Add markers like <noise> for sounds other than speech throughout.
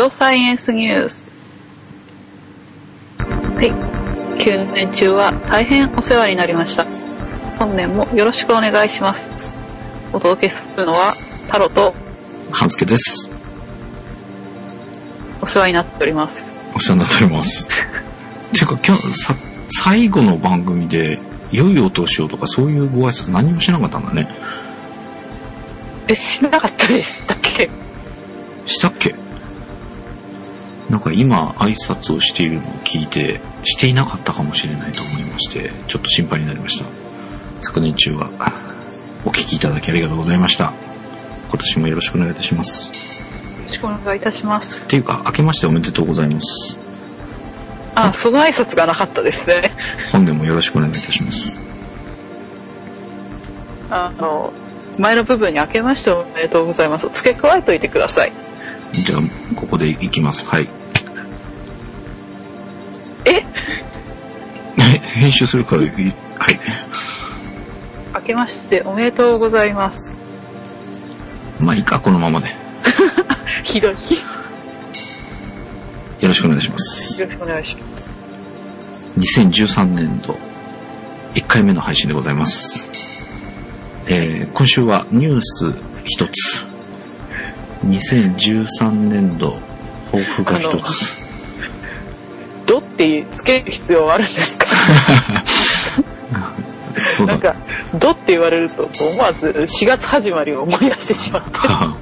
オサイエンスニュース。はい。9年中は大変お世話になりました。本年もよろしくお願いします。お届けするのはタロと半助です。お世話になっております。お世話になっております。<laughs> ていうか今日さ、最後の番組で、良いお年をとかそういうご挨拶何もしなかったんだね。え、しなかったでしたっけ？したっけ？なんか今挨拶をしているのを聞いて、していなかったかもしれないと思いまして、ちょっと心配になりました。昨年中はお聞きいただきありがとうございました。今年もよろしくお願いいたします。よろしくお願いいたしますっ。ていうか、明けましておめでとうございます。あ、その挨拶がなかったですね。本年もよろしくお願いいたします。あの、前の部分に明けましておめでとうございます。付け加えといてください。じゃあ、ここでいきます。はい。編集するから、いはい。明けましておめでとうございます。まあいいか、このままで。よ <laughs> ひどい。よろしくお願いします。ろしくお願いします。2013年度、1回目の配信でございます。えー今週はニュース一つ。2013年度、抱負が一つ。どってつける必要はあるんですか？<laughs> なん。か、どって言われると思わず4月始まりを思い出してしまって。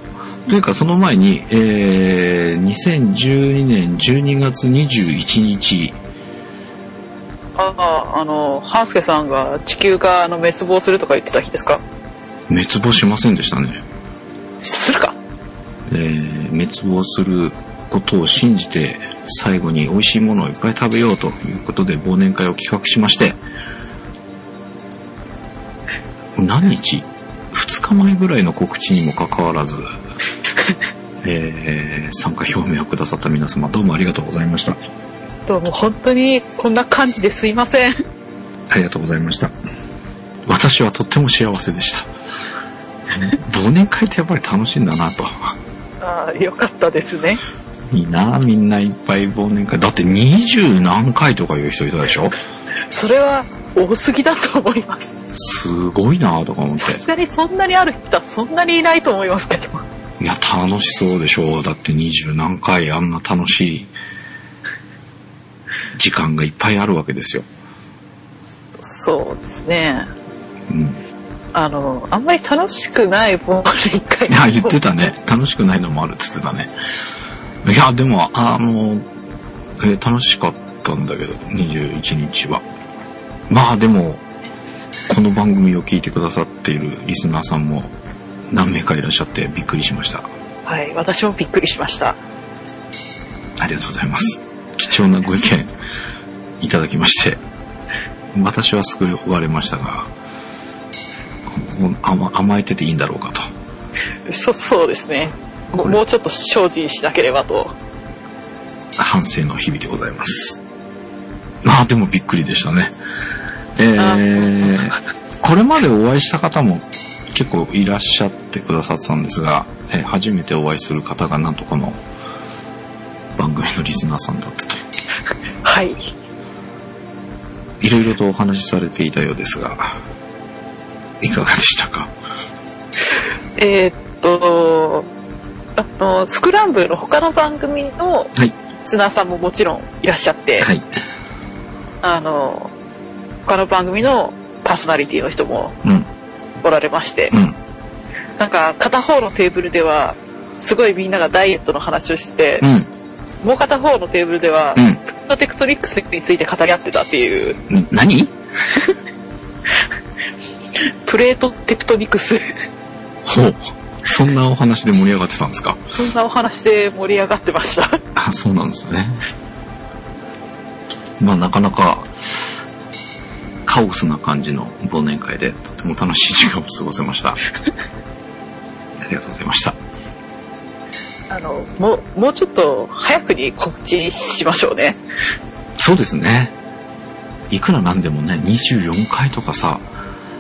<laughs> というか、その前に、えー2012年12月21日、ああ、あの、ハンスケさんが地球があの滅亡するとか言ってた日ですか？滅亡しませんでしたね。するか？えー滅亡することを信じて最後に美味しいものをいっぱい食べようということで忘年会を企画しまして何日 ?2 日前ぐらいの告知にもかかわらず、<laughs> えー参加表明をくださった皆様どうもありがとうございました。どうも本当にこんな感じですいません。ありがとうございました。私はとっても幸せでした。忘年会ってやっぱり楽しいんだなと。ああ、よかったですね。いいなみんないっぱい忘年会。だって二十何回とかいう人いたでしょ？それは多すぎだと思います。すごいなとか思ってさ。すがにそんなにある人はそんなにいないと思いますけど。いや、楽しそうでしょう。だって二十何回あんな楽しい時間がいっぱいあるわけですよ。そうですね。うん。あの、あんまり楽しくない忘年会 <laughs> いや、言ってたね。楽しくないのもあるって言ってたね。いや、でも、あの、えー楽しかったんだけど、21日は。まあでも、この番組を聞いてくださっているリスナーさんも何名かいらっしゃってびっくりしました。はい、私もびっくりしました。ありがとうございます。貴重なご意見いただきまして、私は救われましたが、甘えてていいんだろうかと。<laughs> そ、そうですね。もうちょっと精進しなければと。反省の日々でございます。まあでもびっくりでしたね。えー、<laughs> これまでお会いした方も結構いらっしゃってくださってたんですが、えー初めてお会いする方がなんとこの番組のリスナーさんだったと。<laughs> はい。いろいろとお話しされていたようですが、いかがでしたか？えーっと、あの、スクランブルの他の番組のはい。リスナーさんももちろんいらっしゃって、はい。あの、他の番組のパーソナリティの人もうん。おられまして、うん。なんか片方のテーブルでは、すごいみんながダイエットの話をしてう、ん。もう片方のテーブルでは、うんプロテクトリックスについて語り合ってたっていう、ん何？<laughs> プレートテクトニクス、ほう。そんなお話で盛り上がってたんですか？そんなお話で盛り上がってました。あ、そうなんですね。まあなかなかカオスな感じの忘年会でとても楽しい時間を過ごせました。<laughs> ありがとうございました。あの、もう、もうちょっと早くに告知しましょうね。そうですね。いくらなんでもね、24回とかさ、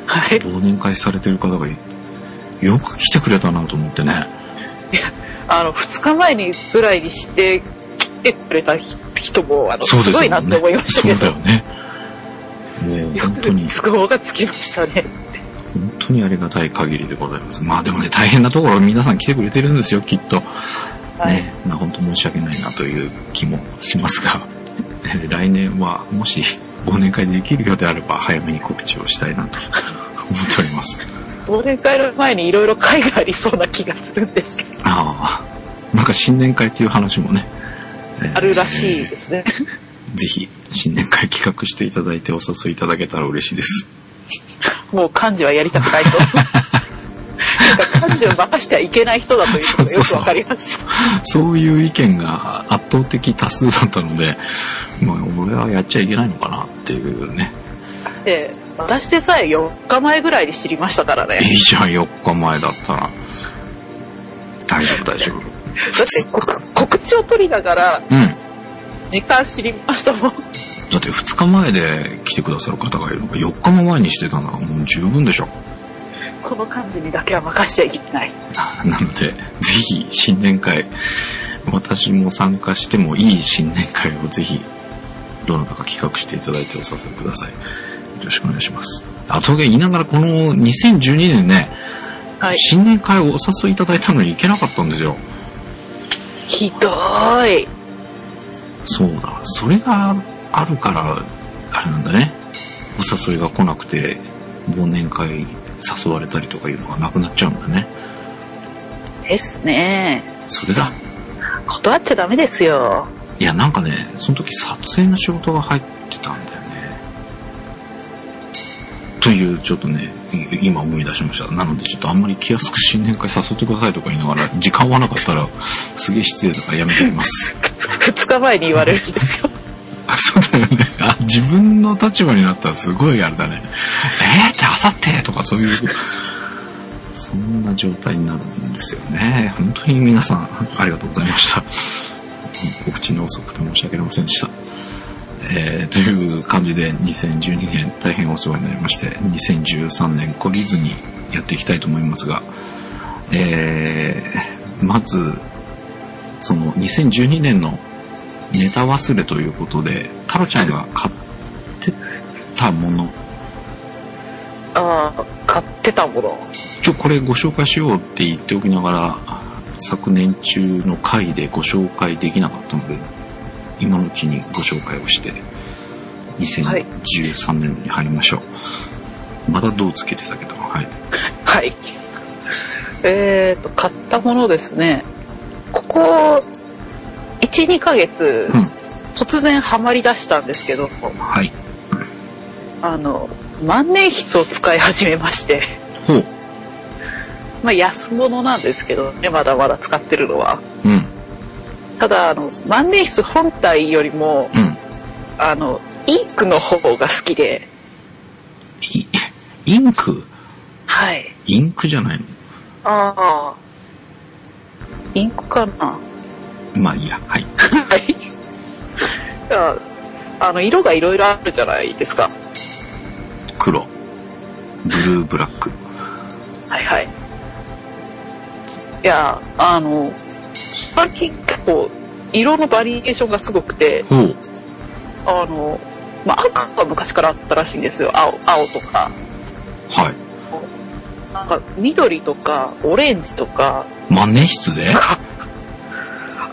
はい。忘年会されてる方がいよく来てくれたなと思ってね。あの、2日前にぐらいにして来てくれた人も、あの、すよねすごいなって思いましたけど、そうだよね。<laughs> もうよ本当にく、都合がつきましたね。本当にありがたい限りでございます。まあでもね、大変なところ皆さん来てくれてるんですよ、きっと。はい。ね、まあ本当申し訳ないなという気もしますが、え <laughs> ー来年はもし忘年会できるようであれば早めに告知をしたいなと思っております。忘年会の前にいろいろ会がありそうな気がするんですけど、ああ、なんか新年会っていう話もね、えーあるらしいですね。ぜひ新年会企画していただいてお誘いいただけたら嬉しいです。もう漢字はやりたくないと。<laughs> 漢字を任してはいけない人だということがよくわかります。そういう意見が圧倒的多数だったので、まあ俺はやっちゃいけないのかなっていうね。で、私でさえ4日前ぐらいに知りましたからね。いいじゃん、4日前だったら。大丈夫、大丈夫。だって告告知を取りながらうん。だ時間知りましたもん。って2日前で来てくださる方がいるのが4日も前にしてたのはもう十分でしょ。この漢字にだけは任しちゃいけない。なので、ぜひ新年会、私も参加してもいい新年会をぜひ、どなたか企画していただいてお誘いください。よろしくお願いします。あ、と言いながらこの2012年ね、はい。新年会をお誘いいただいたのに行けなかったんですよ。ひどーい。そうだ。それがあるから、あれなんだね。お誘いが来なくて、忘年会誘われたりとかいうのがなくなっちゃうんだね。ですね。それだ。断っちゃダメですよ。いや、なんかね、その時撮影の仕事が入ってたんだよね。という、ちょっとね、い今思い出しました。なので、ちょっとあんまり気安く新年会誘ってくださいとか言いながら、時間合わなかったら、すげえ失礼だからやめておきます。2日前に言われるんですよ。あそうだよね。あ、自分の立場になったらすごいあれだね。えーって、あさってとかそういう、そんな状態になるんですよね。本当に皆さん、ありがとうございました。告知の遅くて申し訳ありませんでした。えーという感じで2012年大変お世話になりまして、2013年懲りずにやっていきたいと思いますが、えーまず、その2012年のネタ忘れということで、タロちゃんが買ってたもの、ああ、買ってたもの。ちょ、これご紹介しようって言っておきながら、昨年中の回でご紹介できなかったので、今のうちにご紹介をして、2013年に入りましょう。まだどうつけてたけど、はい。はい。えーと、買ったものですね。ここ、1、2ヶ月、うん。突然ハマり出したんですけど、はい。あの、万年筆を使い始めまして、ほう。まあ安物なんですけどね、まだまだ使ってるのは。うん。ただ、あの、万年筆本体よりも、うん。あの、インクの方が好きで、いインク？はい。インクじゃないの？ああ。インクかな？まあいいや、はい。はい。あの、色がいろいろあるじゃないですか。黒。ブルーブラック。はいはい。いや、あの、最近結構、色のバリエーションがすごくて、ほう。あの、まあ、赤は昔からあったらしいんですよ。青、青とか。はい。なんか、緑とか、オレンジとか、万年筆で？<laughs>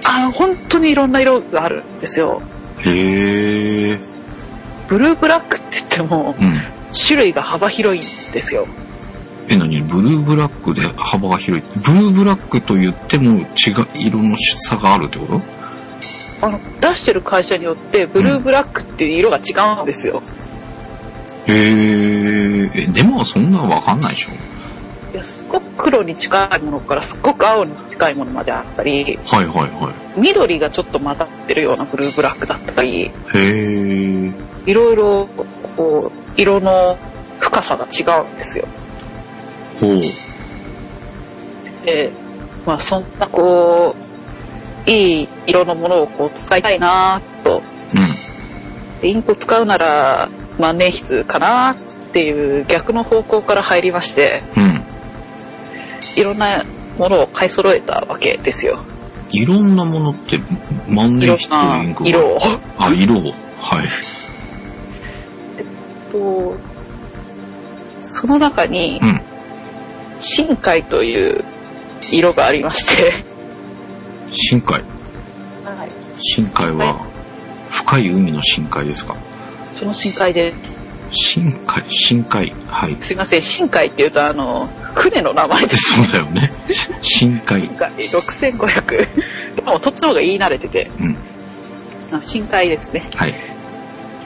あの、本当にいろんな色があるんですよ。へえ。ブルーブラックって言っても、うん。種類が幅広いんですよ。え、何ブルーブラックで幅が広い。ブルーブラックと言っても違う、色の差があるってこと？あの、出してる会社によって、ブルーブラックっていう色が違うんですよ。へーえ、でもそんなわかんないでしょいや、すごく黒に近いものからすっごく青に近いものまであったり、はいはいは緑がちょっと混ざってるようなブルーブラックだったり、い。へーいろいろ、こう、色の深さが違うんですよ。ほう。で、まあそんなこう、いい色のものをこう使いたいなと、うん。でインクを使うなら万年筆かなっていう逆の方向から入りまして、うん。いろんなものを買い揃えたわけですよ。いろんなものって万年筆とインクが？色を。あ、色を。はい。とその中にう、ん。深海という色がありまして、深海？はい、深海は、深い海の深海ですか？その深海で、深海、深海？はい。すいません、深海っていうと、あの、船の名前です。そうだよね。深海。深海6500。でも、そっちの方が言い慣れてて、うん。あ深海ですね。はい。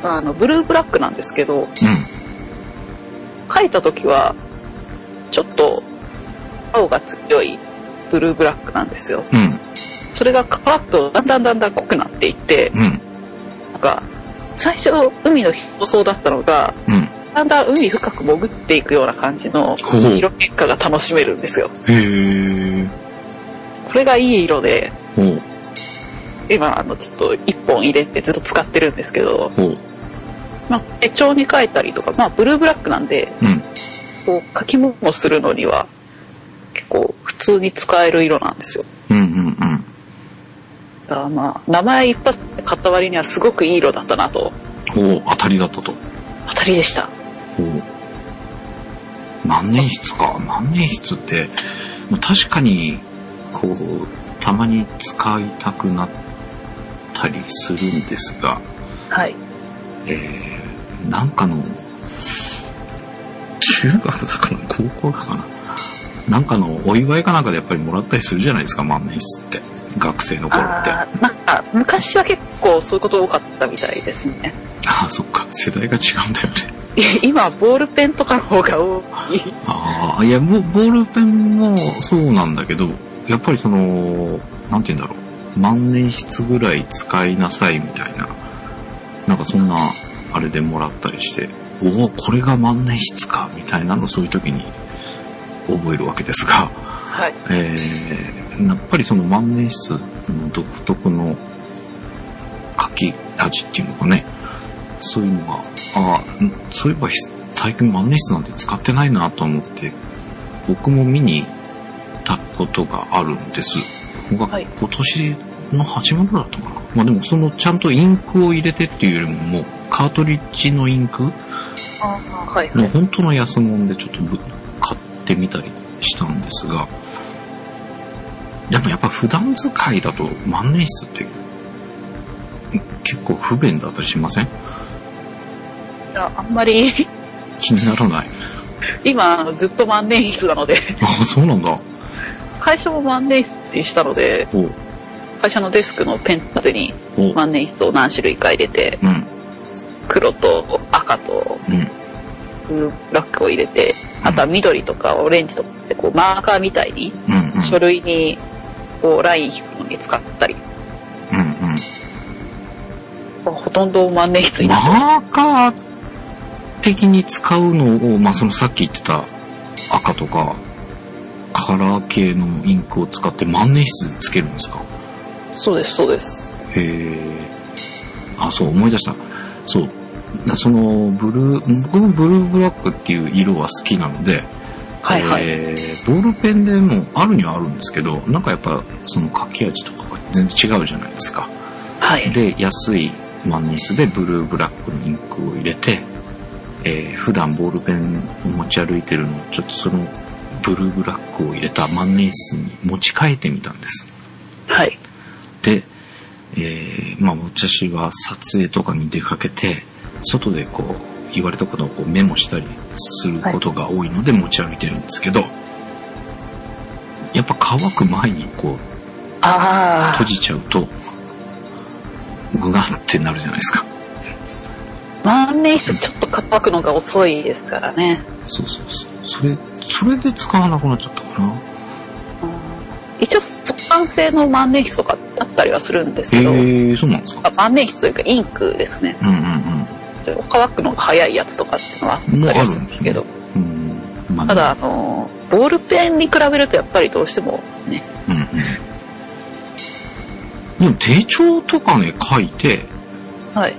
あの、ブルーブラックなんですけど、う書いた時は、ちょっと、青が強いブルーブラックなんですよ。ん。うん。それが乾くと、だんだんだんだん濃くなっていって、うん。なんか、最初、海の表層だったのが、うん。だんだん海深く潜っていくような感じの色結果が楽しめるんですよ。これがいい色で。今、あの、ちょっと一本入れてずっと使ってるんですけど。まあ、手帳に書いたりとか、まあ、ブルーブラックなんで、うん。こう、書き物をするのには、結構普通に使える色なんですよ。うんうんうん。だからまあ、名前一発で買った割にはすごくいい色だったなと、ほう、当たりだったと。当たりでした。ほう。万年筆か。万年筆って、まあ確かに、こう、たまに使いたくなったりするんですが、はい。えー、なんかの、中学だかな高校だかななんかのお祝いかなんかでやっぱりもらったりするじゃないですか、万年筆って。学生の頃って。なんか、昔は結構そういうこと多かったみたいですね。あ、そっか。世代が違うんだよね。今、ボールペンとかの方が多い。ああ、いや、ボボールペンもそうなんだけど、やっぱりその、なんて言うんだろう。万年筆ぐらい使いなさいみたいな、なんかそんな、あれでもらったりして、おお、これが万年筆か、みたいなのをそういう時に覚えるわけですが、はい。えー、やっぱりその万年筆の独特の書き味っていうのかね、そういうのが、あそういえばひ最近万年筆なんて使ってないなと思って、僕も見に行ったことがあるんです。がはい今年の初め頃だったかな。まあでもそのちゃんとインクを入れてっていうよりももうカートリッジのインクはい、はい。の本当の安物でちょっとぶ買ってみたりしたんですが、でもやっぱ普段使いだと万年筆って結構不便だったりしません？いやあんまり、気にならない？今、ずっと万年筆なので、あ、そうなんだ。会社も万年筆にしたので、会社のデスクのペン立てに万年筆を何種類か入れて、うん、黒と赤とうん、ラックを入れて、あとは緑とかオレンジとかってこうマーカーみたいにうん、うん、書類にこうライン引くのに使ったり、うん、うん。ほとんど万年筆にな。マーカー的に使うのを、まあ、そのさっき言ってた赤とかカラー系のインクを使って万年筆つけるんですか？そうです、そうです。へえ。あ、そう、思い出した。そう。なその、ブルー、僕もブルーブラックっていう色は好きなので、はいはい。えーボールペンでもあるにはあるんですけど、なんかやっぱその書き味とかが全然違うじゃないですか。はい。で、安い万年筆でブルーブラックのインクを入れて、えー普段ボールペンを持ち歩いてるのをちょっとそのブルーブラックを入れた万年筆に持ち替えてみたんです。はい。で、えーまあ私は撮影とかに出かけて、外でこう、言われたことをこうメモしたりすることが多いので持ち歩いてるんですけど、やっぱ乾く前にこうあ閉じちゃうと、グガってなるじゃないですか。あ、万年筆ちょっと乾くのが遅いですからね。そうそうそう。それ、それで使わなくなっちゃったかな。うん一応、速乾性の万年筆とかあったりはするんですえけど、ー、そうなんですかあ万年筆というかインクですね。うんうん乾くのが早いやつとかっていうのはあったりるんですけど、ただ、あの、ボールペンに比べるとやっぱりどうしてもね、うんうん。でも手帳とかね、書いて、はい。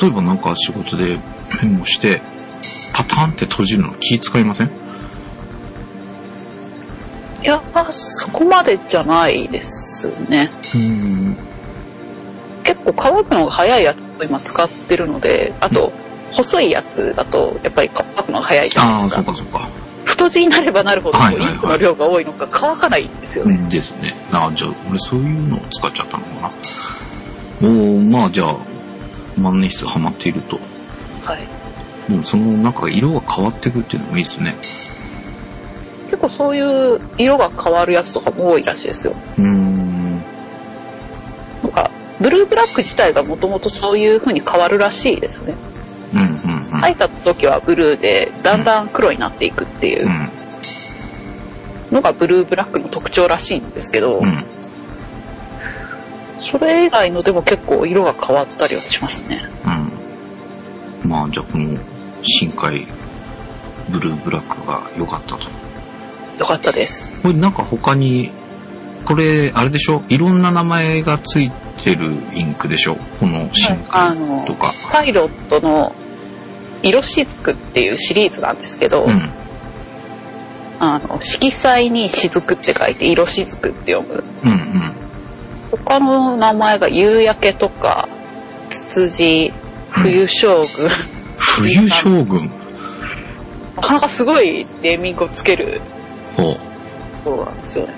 例えばなんか仕事でメモして、パタンって閉じるの気使いません？いや、そこまでじゃないですね。うん。結構乾くのが早いやつを今使ってるので、あと、細いやつだと、やっぱり乾くのが早いじゃないああ、ですか。そうかそうか。太字になればなるほど、はいはいはいインクの量が多いのか乾かないんですよね。ですね。あじゃあ、俺そういうのを使っちゃったのかな。おーまあじゃあ、万年筆ハマっていると。はい。でもそのなんか色が変わってくっていうのもいいですね。結構そういう色が変わるやつとかも多いらしいですよ。うーん。ブルーブラック自体がもともとそういう風に変わるらしいですね。うんうんういた時はブルーで、だんだん黒になっていくっていううんのがブルーブラックの特徴らしいんですけど、うん。それ以外のでも結構色が変わったりはしますね。うん。まあじゃあこの深海ブルーブラックが良かったと。よかったです。これなんか他に、これあれでしょ？いろんな名前がついてるインクでしょ？この深あの海とか。パイロットの色しずくっていうシリーズなんですけど、うん。あの色彩に雫って書いて色しずくって読む。うんうん。他の名前が夕焼けとか、ツツジ、冬将軍、冬将軍？なかなかすごいネーミングをつけるほう。そうなんですよね。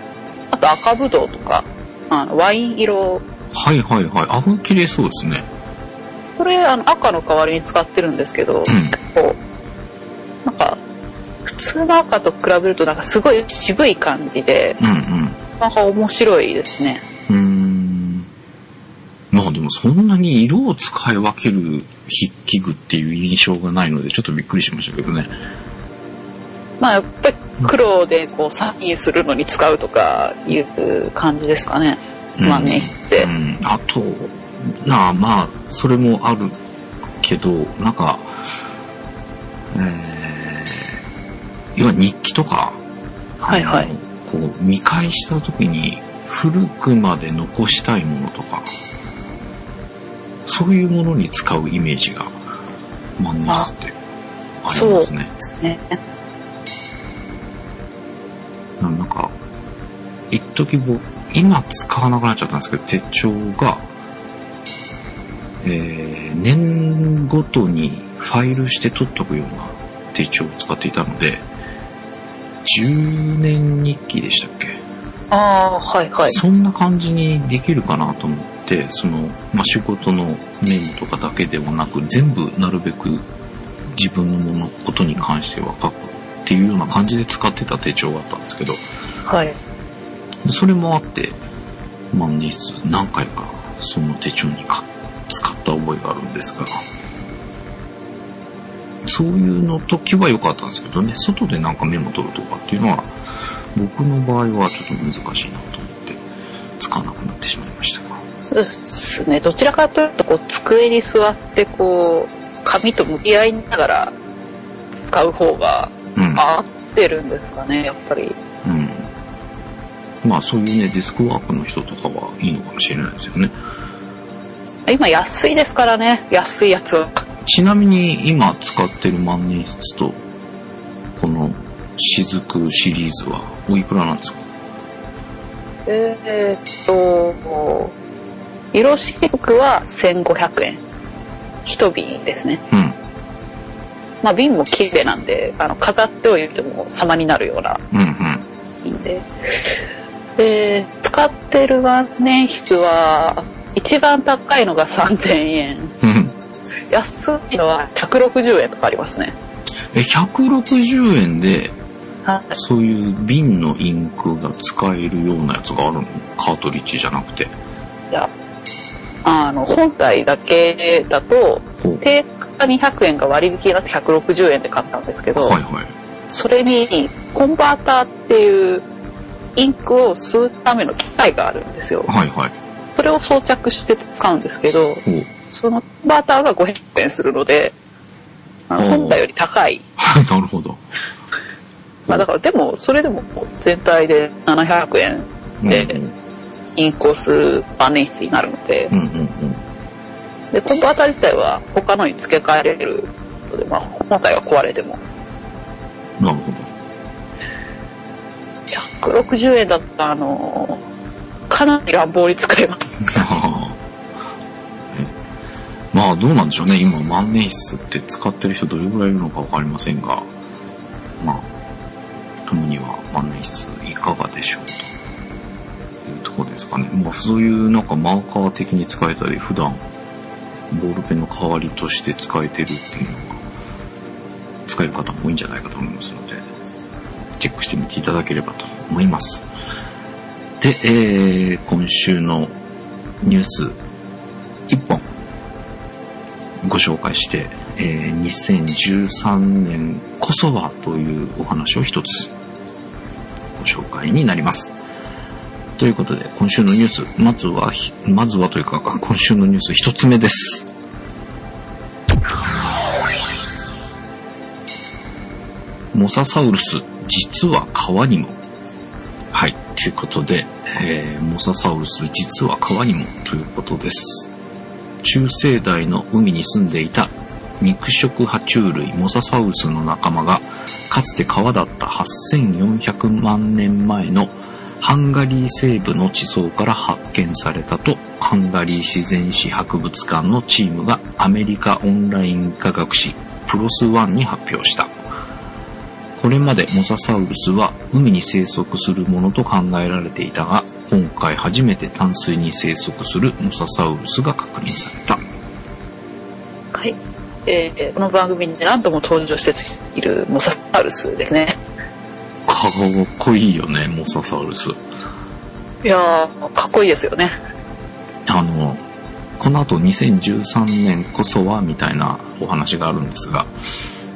あと赤ぶどうとか、あのワイン色、はいはいはい。あ、綺麗そうですね。これあの赤の代わりに使ってるんですけど、結構、なんか、普通の赤と比べるとなんかすごい渋い感じで、うんうん。なんか面白いですね。うーん。まあでもそんなに色を使い分ける筆記具っていう印象がないのでちょっとびっくりしましたけどね。まあやっぱり黒でこうサインするのに使うとかいう感じですかね。うんまあねってう。ん。あと、なあまあ、それもあるけど、なんか、えー、要は日記とか、はいはいこう見返した時に古くまで残したいものとか、そういうものに使うイメージが万年筆ってありますね。ね。ななんか、一時僕、今使わなくなっちゃったんですけど、手帳が、えー、年ごとにファイルして取っとくような手帳を使っていたので、10年日記でしたっけ、ああ、はいはい。そんな感じにできるかなと思って、その、まあ、仕事のメモとかだけではなく、全部なるべく自分のもの、ことに関しては書くっていうような感じで使ってた手帳があったんですけど、はい。それもあって、万年筆何回かその手帳にか使った覚えがあるんですが、そういうの時は良かったんですけどね、外でなんかメモ取るとかっていうのは、僕の場合はちょっと難しいなと思って、使わなくなってしまいましたが。そうですね。どちらかというと、こう、机に座って、こう、紙と向き合いながら使う方が。合ってるんですかね、やっぱり。うん。まあそういうね、デスクワークの人とかはいいのかもしれないですよね。今安いですからね、安いやつは。ちなみに今使ってる万年筆と、この雫シリーズはおいくらなんですか？えーっと、色しずくは1500円。一瓶ですね。うん。まあ瓶も綺麗なんで、あの、飾っておいても様になるようなうんうん。瓶で。で、使ってる万年筆は、一番高いのが3000円。うん。安いのは160円とかありますね。え、160円で、はい。そういう瓶のインクが使えるようなやつがあるの？カートリッジじゃなくて。いや、あの、本体だけだと。定価200円が割引になって160円で買ったんですけど、はいはい。それにコンバーターっていうインクを吸うための機械があるんですよ。はいはい。それを装着して使うんですけど、そのバーターが500円するので、本体より高い。<laughs> なるほど。まあだからでも、それでも全体で700円うんでインクを吸う万年筆になるので、うんうんうん。で、コンバーター自体は他のに付け替えれるので、まあ本体が壊れても。なるほ160円だった、あの、かなり乱暴に使えます。<laughs> まあどうなんでしょうね。今万年筆って使ってる人どれぐらいいるのかわかりませんが、まあ、たまには万年筆いかがでしょうというところですかね。まあそういうなんかマーカー的に使えたり、普段ボールペンの代わりとして使えてるっていうのが、使える方も多いんじゃないかと思いますので、チェックしてみていただければと思います。で、えー、今週のニュース1本ご紹介して、えー2013年こそはというお話を一つご紹介になります。ということで、今週のニュース、まずは、まずはというか、今週のニュース一つ目です。モササウルス、実は川にも。はい。ということで、えーモササウルス、実は川にもということです。中生代の海に住んでいた肉食爬虫類モササウルスの仲間が、かつて川だった8400万年前のハンガリー西部の地層から発見されたと、ハンガリー自然史博物館のチームがアメリカオンライン科学誌プロスワンに発表した。これまでモササウルスは海に生息するものと考えられていたが、今回初めて淡水に生息するモササウルスが確認された。はい。えーこの番組に何度も登場しているモササウルスですね。かっこいいよね、モササウルス。いやー、かっこいいですよね。あの、この後2013年こそはみたいなお話があるんですが、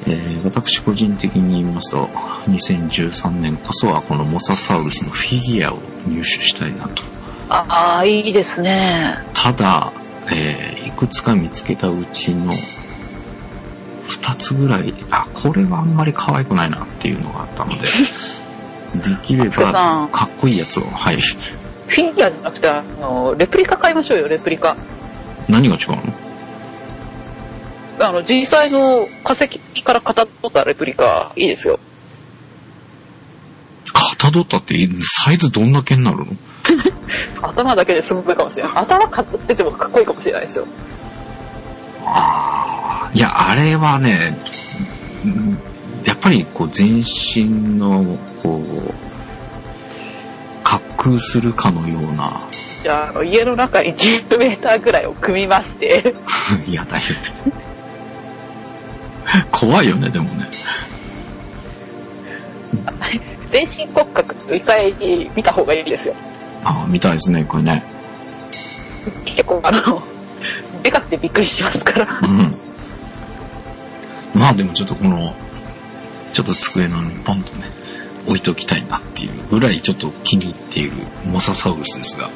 えー私個人的に言いますと、2013年こそはこのモササウルスのフィギュアを入手したいなと。ああ、いいですね。ただ、えーいくつか見つけたうちの2つぐらい、あ、これはあんまり可愛くないなっていうのがあったので、<laughs> できればかっこいいやつを、はい。フィギュアじゃなくて、あの、レプリカ買いましょうよ、レプリカ。何が違うの？あの、実際の化石から型取ったレプリカ、いいですよ。かたどったってサイズどんだけになるの？<laughs> 頭だけですごいかもしれない。頭買っててもかっこいいかもしれないですよ。ああ、いや、あれはね、うんやっぱりこう全身の、こう、滑空するかのような、じゃあ、家の中に10メーターぐらいを組みまして、<laughs> いやだよ。<laughs> 怖いよね、でもね。全身骨格一回見た方がいいですよ。ああ、見たいですね、これね。結構あの、でかくてびっくりしますから。うん。まあでもちょっとこの、ちょっと机の上にポンとね、置いときたいなっていうぐらいちょっと気に入っているモササウルスですが、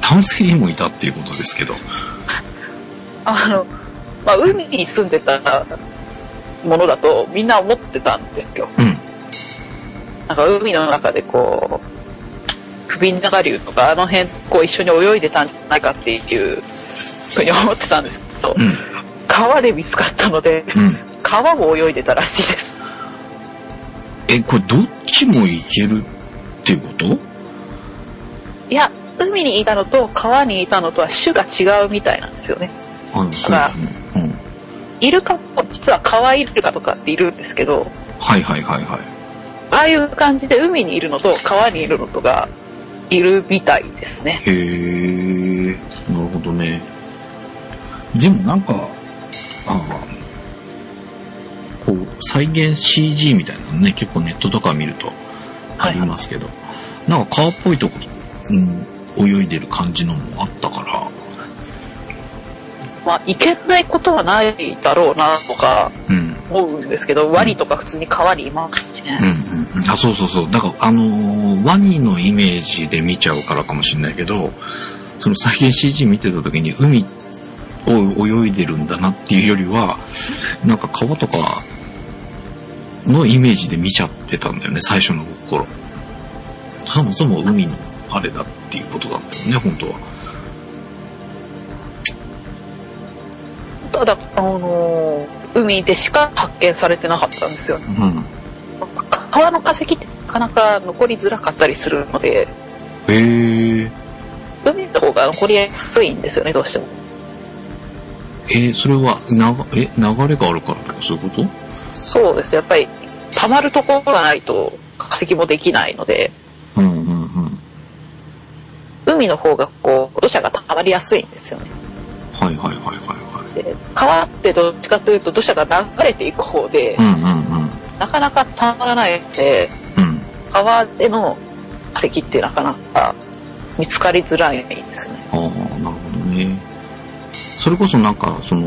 淡水にもいたっていうことですけど、あの、まあ、海に住んでたものだとみんな思ってたんですよ。うん。なんか海の中でこう、首長竜とかあの辺こう一緒に泳いでたんじゃないかっていうふうに思ってたんですけど、うん。川で見つかったので、うん。川を泳いでたらしいです。え、これどっちもいけるっていうこと？いや、海にいたのと川にいたのとは種が違うみたいなんですよね。あの、そうだね。うん。イルカも実は川イルカとかっているんですけど、はいはいはいはい。ああいう感じで海にいるのと川にいるのとがいるみたいですね。へえ、なるほどね。でもなんか、ああ、こう、再現 CG みたいなのね、結構ネットとか見るとありますけど、なんか川っぽいとこ、うん、泳いでる感じのもあったから、まあ、いけないことはないだろうなとかうん、思うんですけど、ワニとか普通に川にいますしね。うん、うん。あ、そうそうそう。だから、あのーワニのイメージで見ちゃうからかもしれないけど、その再現 CG 見てた時に海を泳いでるんだなっていうよりは、なんか川とかのイメージで見ちゃってたんだよね、最初の頃。そもそも海のあれだっていうことだったよね、本当は。ただ、あのー海でしか発見されてなかったんですよね。うん。川の化石ってかなか残りづらかったりするので、へえ。海の方が残りやすいんですよね、どうしても。えー、それは、なが、え、流れがあるからとかそういうこと？そうです。やっぱり、溜まるところがないと化石もできないので、うんうんうん。海の方がこう、土砂が溜まりやすいんですよね。はいはいはいはい川ってどっちかというと土砂が流れていく方で、うんうんうん。なかなか溜まらないので、うん。川での化石ってなかなか見つかりづらいんですよね。ああ、なるほどね。それこそなんか、その、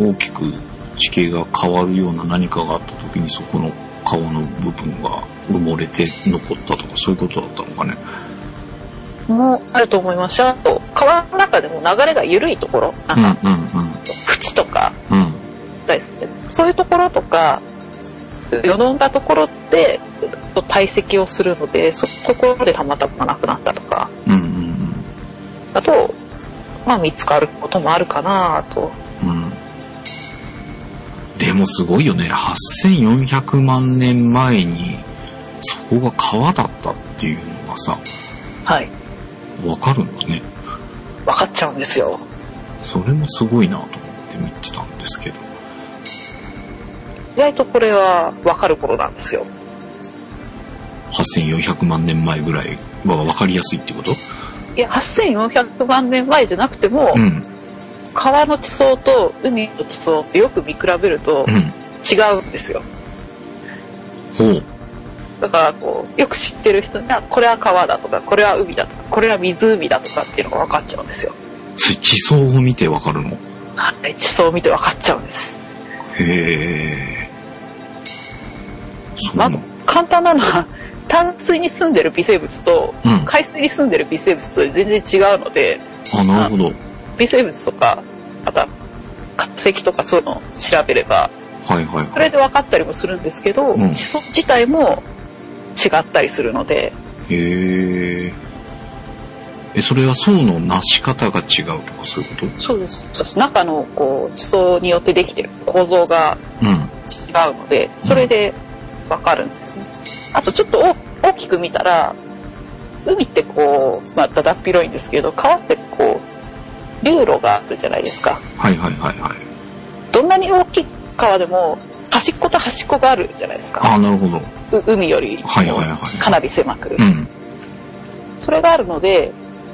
大きく地形が変わるような何かがあった時にそこの川の部分が埋もれて残ったとかそういうことだったのかね。もあると思いますし、あと、川の中でも流れが緩いところ、うんなんか、うん縁とか、うん。うん。ですねそういうところとか、よどんだところで堆積をするので、そころでたまたまなくなったとか、うんうんだと、まあ見つかることもあるかなと。うん。うん。でもすごいよね。8400万年前にそこが川だったっていうのがさ、はい。わかるんだね。分かっちゃうんですよ。それもすごいなと思って見てたんですけど。意外とこれは分かる頃なんですよ。8400万年前ぐらいは分かりやすいってこと？いや、8400万年前じゃなくても、うん。川の地層と海の地層ってよく見比べるとうん。違うんですよ。ほう。だからこう、よく知ってる人には、これは川だとか、これは海だとか、これは湖だとかっていうのが分かっちゃうんですよ。それ地層を見て分かるの？はい、地層を見て分かっちゃうんです。へえ。まなの簡単なのは、淡水に住んでる微生物と、うん。海水に住んでる微生物と全然違うので、あ、なるほど。微生物とか、また、化石とかそういうのを調べれば、はいはいそれはい。で分かったりもするんですけど、うん地層自体も違ったりするので、へえ。え、それは層のなし方が違うとかそういうこそうです。そうです中のこう地層によってできてる構造がとうん。違うので、それでわかるんですね。あとちょっと大大きく見たら、海ってこう、まあ、だだっ広いんですけど、川ってこう、流路があるじゃないですか。はいはいはいはい。どんなに大きい川でも、端っこと端っこがあるじゃないですか。あ、なるほど。う海より、はいはいはいかなり狭く。うん。それがあるので、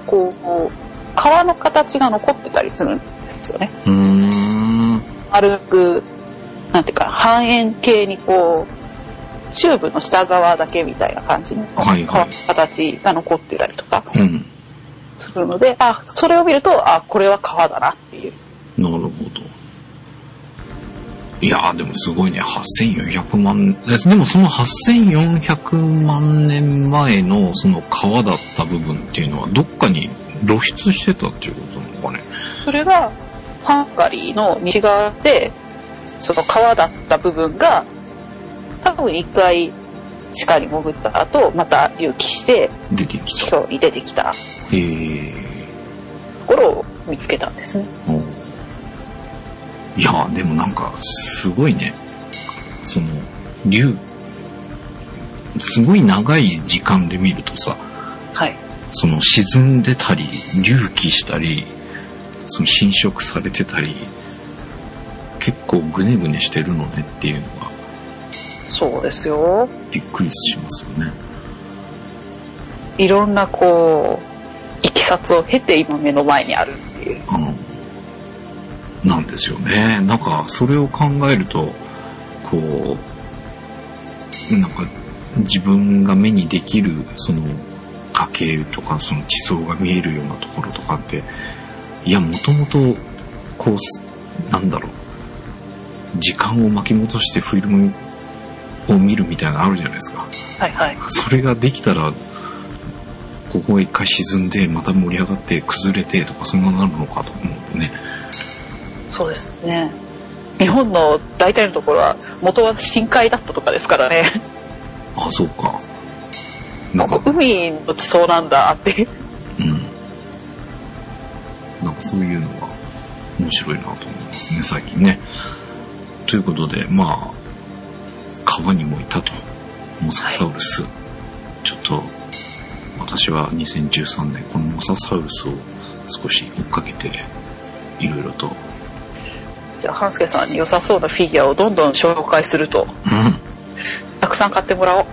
こう、川の形が残ってたりするんですよね。うーん。丸く、なんていうか、半円形にこう、チューブの下側だけみたいな感じのはいはい川の形が残ってたりとかうん。するので、あ、それを見ると、あ、これは川だなっていう。なるほど。いやーでもすごいね。8400万、えでもその8400万年前のその川だった部分っていうのはどっかに露出してたっていうことなのかね？それが、ハンガリーの西側で、その川だった部分が、多分一回地下に潜った後、また隆起して、出てき地た。表に出てきたへえ。ところを見つけたんですね。おいやーでもなんかすごいね。その、竜、すごい長い時間で見るとさ、はい。その沈んでたり、隆起したり、その侵食されてたり、結構グネグネしてるのねっていうのがそうですよ。びっくりしますよね。いろんなこう、いきさつを経て今目の前にあるっていう。なんですよね。なんかそれを考えると、こう、なんか自分が目にできるその崖とかその地層が見えるようなところとかって、いや、もともと、こうす、なんだろう、時間を巻き戻してフィルムを見るみたいなのあるじゃないですか。はいはい。それができたら、ここが一回沈んで、また盛り上がって崩れてとか、そんななるのかと思うとね。そうですね。日本の大体のところは元は深海だったとかですからね。あ、そうか。なんか、海の地層なんだって。うん。なんかそういうのが面白いなと思いますね、最近ね。ということで、まあ、川にもいたと。モササウルス。ちょっと、私は2013年、このモササウルスを少し追っかけて、いろいろと。じゃあ、半助さんに良さそうなフィギュアをどんどん紹介すると、うん。たくさん買ってもらおう。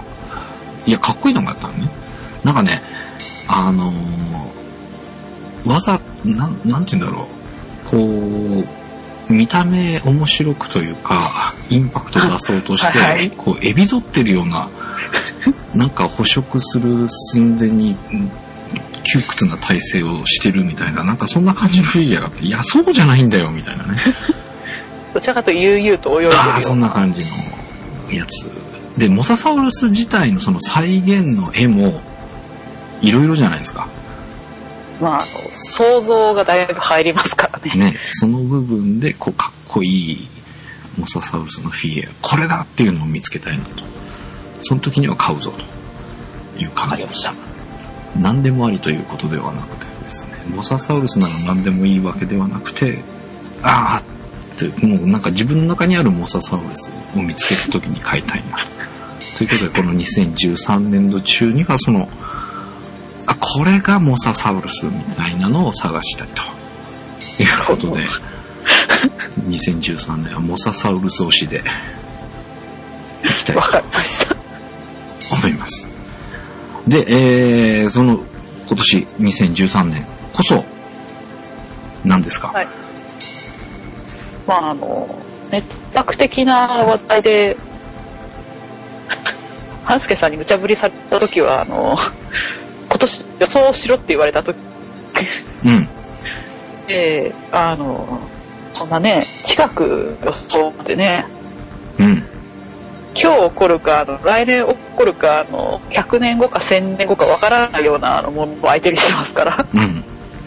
いや、かっこいいのがあったのね。なんかね、あのーわざ、なん、なんて言うんだろう。こう、見た目面白くというか、インパクト出そうとして、はいはいこう、エビ反ってるような、なんか捕食する寸前に、うん窮屈な体勢をしてるみたいな、なんかそんな感じのフィギュアがあって、いや、そうじゃないんだよ、みたいなね。どちらかと悠々と泳いでるああ、そんな感じのやつ。で、モササウルス自体のその再現の絵も、いろいろじゃないですか。まあ、想像がだいぶ入りますからね。ね、その部分で、こう、かっこいいモササウルスのフィギュア、これだっていうのを見つけたいなと。その時には買うぞという感じわかりました。何でもありということではなくてですね、モササウルスなら何でもいいわけではなくて、ああもうなんか自分の中にあるモササウルスを見つけた時に買いたいな。ということで、この2013年度中にはその、あ、これがモササウルスみたいなのを探したいと。いうことで、<laughs> 2013年はモササウルス推しで、いきたいとわかりました。思います。で、えー、その、今年2013年こそ、何ですか、はい。まあ、あの、ネットワーク的な話題で、半助さんに無茶ぶりされた時は、あの、今年予想しろって言われた時うん。で、あの、そんなね、近く予想ってね、うん。今日起こるか、あの来年起こるか、あの、100年後か1000年後かわからないようなあのものを相手にしてますから。うん。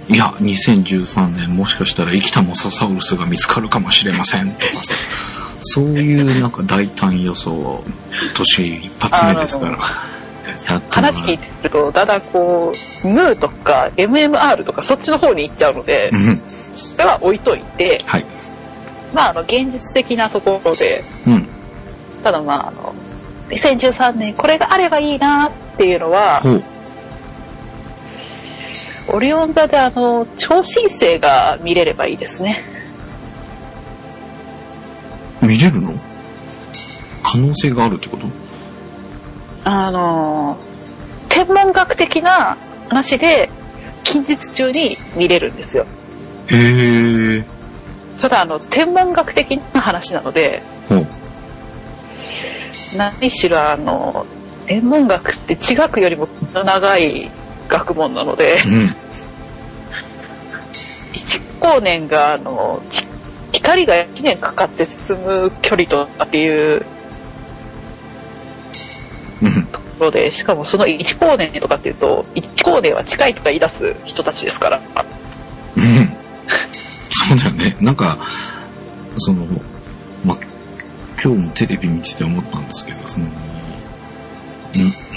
いや、2013年もしかしたら生きたモササウルスが見つかるかもしれませんとかさ、そういう <laughs> なんか大胆予想、年一発目ですから、話聞いてると、だんだんこう、ムーとか MMR とかそっちの方に行っちゃうのでう、ん。それは置いといて、はい。まあ、あの、現実的なところで、うん。ただまあ、あの、2013年これがあればいいなっていうのは、ほう。オリオン座であの、超新星が見れればいいですね。見れるの？可能性があるってこと？あの、天文学的な話で、近日中に見れるんですよ。へえ。ただ、あの、天文学的な話なので。何しろあの、天文学って地学よりも長い学問なのでう、ん。一光年があの、ち光が1年かかって進む距離とかっていううん。ところで、しかもその一光年とかっていうと、一光年は近いとか言い出す人たちですから、うん。そうだよね。なんか、その、ま、今日もテレビ見てて思ったんですけど、その、ん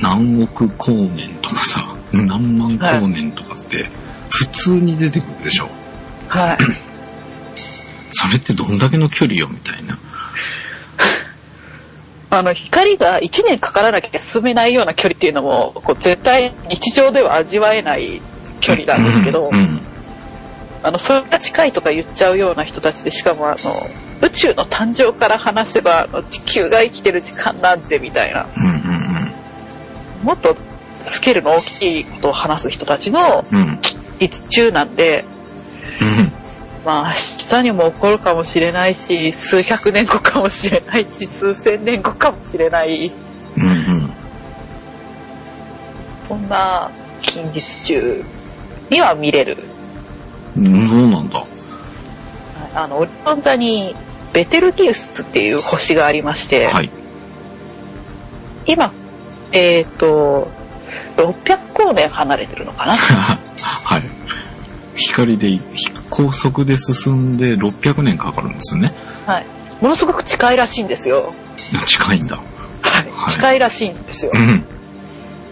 何億光年とかさ、何万光年とかって、普通に出てくるでしょ。はい。<clears throat> それってどんだけの距離よ、みたいな。<laughs> あの、光が1年かからなきゃ進めないような距離っていうのも、こう絶対日常では味わえない距離なんですけど、うん。うんあの、それが近いとか言っちゃうような人たちで、しかもあの、宇宙の誕生から話せば、あの地球が生きてる時間なんてみたいな、うんうんもっとスケールの大きいことを話す人たちのうん。うん。実中なんで、うん。まあ、明日にも起こるかもしれないし、数百年後かもしれないし、数千年後かもしれない、うんそんな近日中には見れる。うん。そうなんだ。あの、オリオン座にベテルギウスっていう星がありまして、はい。今、えっ、と、600光年離れてるのかな？<laughs> はい。光で、高速で進んで600年かかるんですね。はい。ものすごく近いらしいんですよ。<laughs> 近いんだ。はい。はい近いらしいんですよう。ん。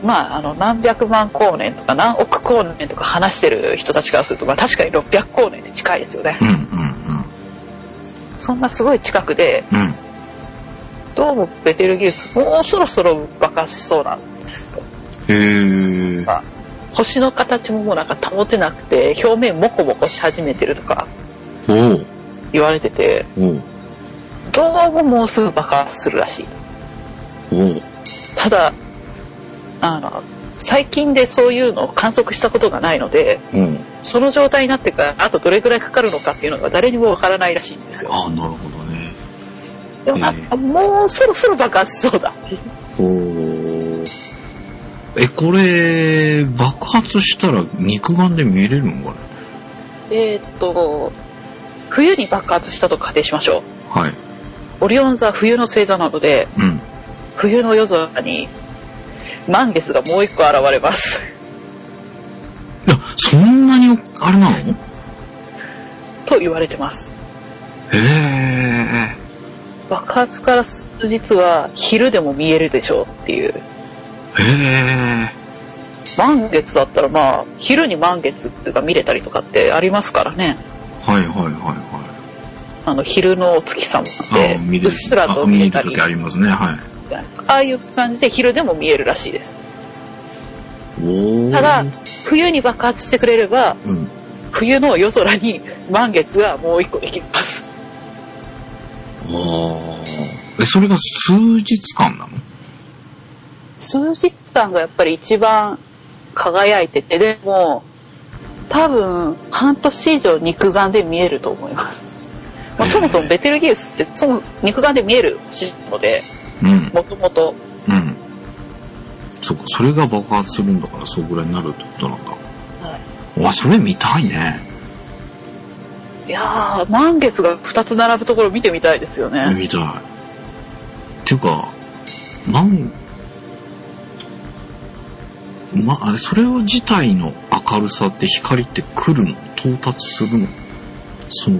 まあ、あの、何百万光年とか何億光年とか話してる人たちからすると、まあ確かに600光年って近いですよねう。んうんそんなすごい近くで、うん。うん。どうもベテルギウス、もうそろそろ爆発しそうなんですよ。へえ。星の形ももうなんか保てなくて、表面モコモコし始めてるとか言われてて、どうももうすぐ爆発するらしい。ただ、あの、最近でそういうのを観測したことがないので、うん。その状態になってからあとどれくらいかかるのかっていうのが誰にもわからないらしいんですよ。ああ、なるほどね。でもなんかもうそろそろ爆発しそうだっていう。え、これ、爆発したら肉眼で見えれるのかえーっと、冬に爆発したと仮定しましょう。なはい。オリオン座は冬の星座なので、うん。冬の夜空に満月がもう一個現れます。いや、そんなに、あれなの？へと言われてます。え。爆発から数日は昼でも見えるでしょうっていう。へえ。満月だったらまあ、昼に満月が見れたりとかってありますからね。はいはいはいはあの、昼のお月様って。うっすらとあ見えたりありますね。はい。ああいう感じで昼でも見えるらしいです。ただ、冬に爆発してくれれば、うん。冬の夜空に満月がもう一個できます。ああ。え、それが数日間なの？数日間がやっぱり一番輝いてて、でも、多分、半年以上肉眼で見えると思います。まあ、そもそもベテルギウスって、その肉眼で見える星なので、うん。もともと、うん。そっか、それが爆発するんだから、そうぐらいになるってことなんだ。はいわ、それ見たいね。いやー、満月が2つ並ぶところ見てみたいですよね。見たい。っていうか、なん、ま、あれ、それを自体の明るさって光って来るの？到達するの？その、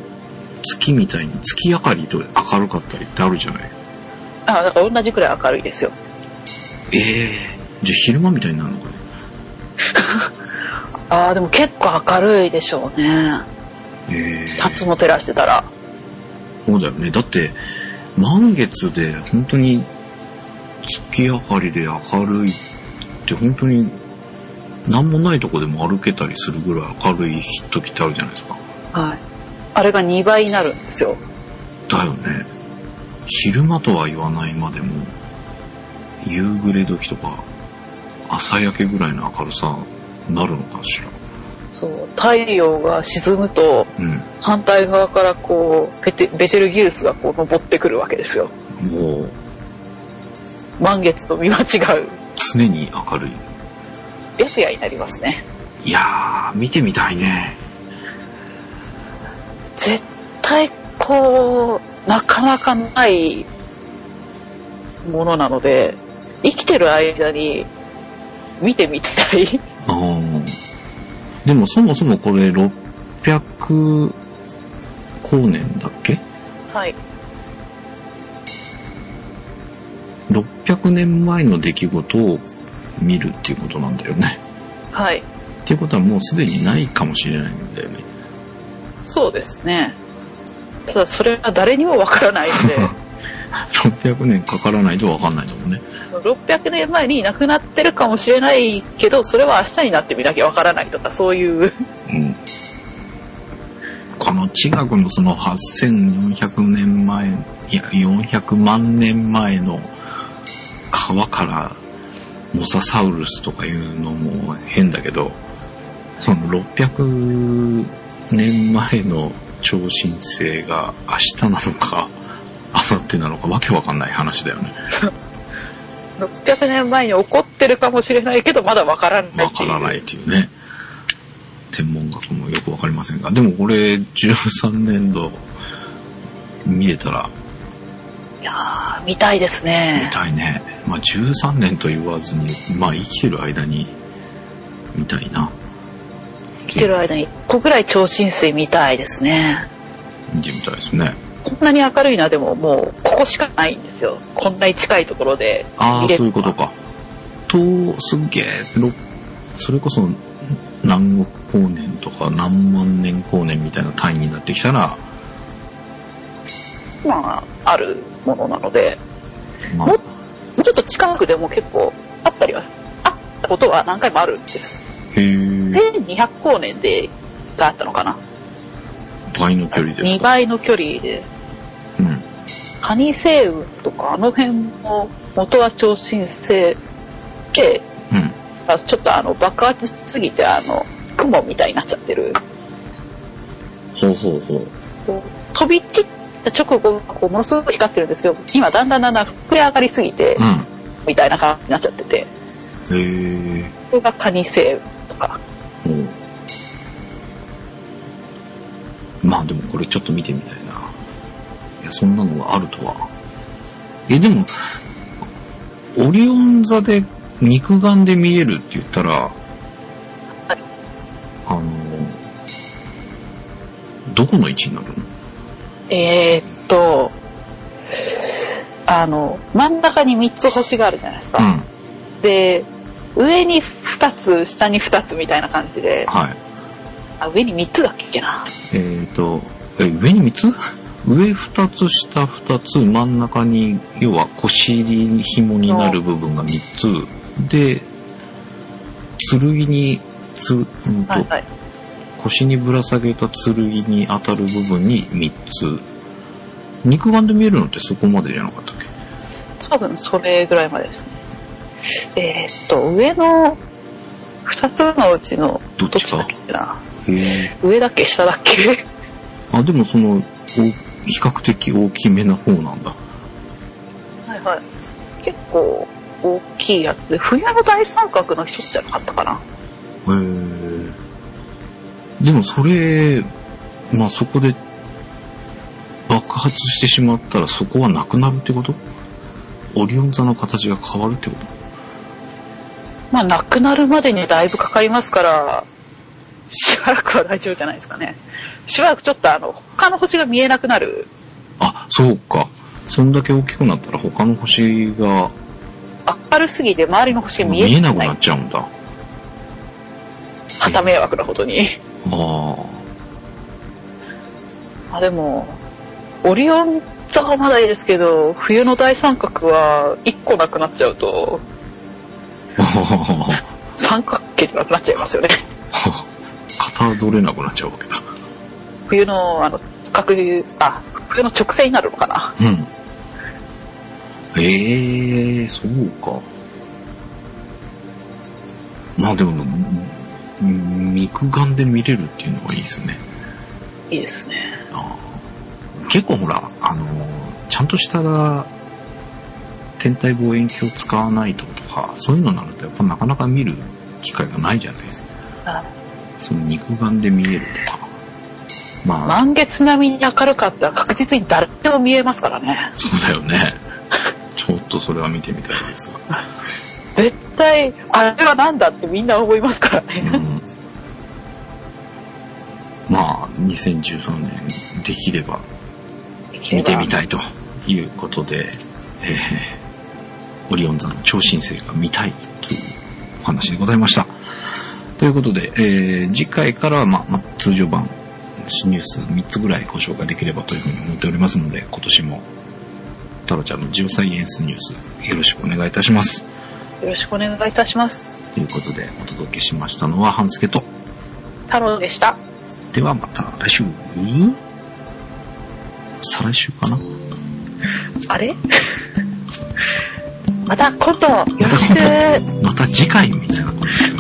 月みたいに月明かりと明るかったりってあるじゃない？あ、だから同じくらい明るいですよ。ええじゃあ昼間みたいになるのかね？<laughs> あー、でも結構明るいでしょうね。ええ辰も照らしてたら。そうだよね。だって、満月で本当に月明かりで明るいって本当に何もないとこでも歩けたりするぐらい明るい時ってあるじゃないですか。はい。あれが2倍になるんですよ。だよね。昼間とは言わないまでも、夕暮れ時とか朝焼けぐらいの明るさになるのかしら。そう。太陽が沈むと、うん。反対側からこう、ベテベテルギウスがこう登ってくるわけですよ。もう満月と見間違う常に明るい。になりますね。いやー、見てみたいね。絶対こう、なかなかないものなので、生きてる間に見てみたい。あーでもそもそもこれ600光年だっけ？はい。600年前の出来事を見るっていうことなんだよね。はい。っていうことはもうすでにないかもしれないんだよね。そうですね。ただそれは誰にもわからないので、<laughs> 600年かからないとわかんないんだもんね。600年前に亡くなってるかもしれないけど、それは明日になってみなきゃわからないとか、そういう、うん。この地学のその8400年前、いや、400万年前の川からモササウルスとかいうのも変だけど、その600年前の超新星が明日なのか、明後日なのかわけわかんない話だよね。600年前に起こってるかもしれないけど、まだわからない。わからないっていうね。天文学もよくわかりませんが。でもこれ13年度見れたらいやー、見たいです見ね。たいね。まあ13年と言わずに、まあ生きてる間に見たいな。生きてる間に1個ぐらい超新星見たいですね。見てみたいですね。こんなに明るいな、でももう、ここしかないんですよ。こんなに近いところでああ、そういうことか。と、すっげえ、ろそれこそ何億光年とか何万年光年みたいな単位になってきたら、まあ、あるものなので、まあも、ちょっと近くでも結構あったりは、あったことは何回もあるんです。へー。1200光年で、があったのかな。倍の距離です2か。倍の距離で、うん。カニ星雲とかあの辺も元は超新星で、うん。まあちょっとあの爆発しすぎてあの雲みたいになっちゃってる。ほうほうほう。飛び散った直後こうものすごく光ってるんですけど、今だんだんだんだん膨れ上がりすぎて、うん。みたいな感じになっちゃってて、へー。それがカニ星雲とか。まあでもこれちょっと見てみたいな。いや、そんなのがあるとは。え、でも、オリオン座で肉眼で見えるって言ったら、あの、どこの位置になるの？えー、っと、あの、真ん中に3つ星があるじゃないですか。うん。で、上に2つ、下に2つみたいな感じで、はい。あ、上に3つだっけな。えっ、と、え、上に3つ？上2つ、下2つ、真ん中に、要は腰に紐になる部分が3つ。で、剣に、つ、うんと、はいはい。腰にぶら下げた剣に当たる部分に3つ。肉眼で見えるのってそこまでじゃなかったっけ？多分それぐらいまでですね。えー、っと、上の2つのうちのどっちか？だっけな。上だっけ下だっけ？<laughs> あ、でもその、お比較的大きめな方なんだ。はいはい。結構大きいやつで、冬の大三角の一つじゃなかったかな。へえ。でもそれ、まあそこで爆発してしまったらそこはなくなるってこと？オリオン座の形が変わるってこと？まあ、なくなるまでにだいぶかかりますから、しばらくは大丈夫じゃないですかね。しばらくちょっとあの、他の星が見えなくなる。あ、そうか。そんだけ大きくなったら他の星が明るすぎて周りの星が見えなくなっ。ちゃうんだ。旗迷惑なことに。ああ、でも、オリオン座はまだいいですけど、冬の大三角は1個なくなっちゃうと、あ。<laughs> 三角形じゃなくなっちゃいますよね。型取れなくなっちゃうわけだ。冬の、あの、角、あ、冬の直線になるのかな。うん。ええそうか。まあでも、ん肉眼で見れるっていうのがいいですね。いいですね。結構ほら、あのーちゃんとした天体望遠鏡を使わないととか、そういうのになるとやっぱなかなか見る機会がないじゃないですか。あその肉眼で見えるとか。まあ、満月並みに明るかったら確実に誰でも見えますからね。そうだよね。ちょっとそれは見てみたいですが。<laughs> 絶対、あれはなんだってみんな思いますからね。2013年できれば見てみたいということで、えーオリオン座の超新星が見たいというお話でございました。ということで、えー次回からは、まあ、まあ、通常版ニュース3つぐらいご紹介できればというふうに思っておりますので、今年も太郎ちゃんのジオサイエンスニュースよろしくお願いいたします。よろしくお願いいたします。ということで、お届けしましたのは、半助と、太郎でした。ではまた来週。再来週かな？あれ？<laughs> また今度よろしく。また次回みたいなことですよ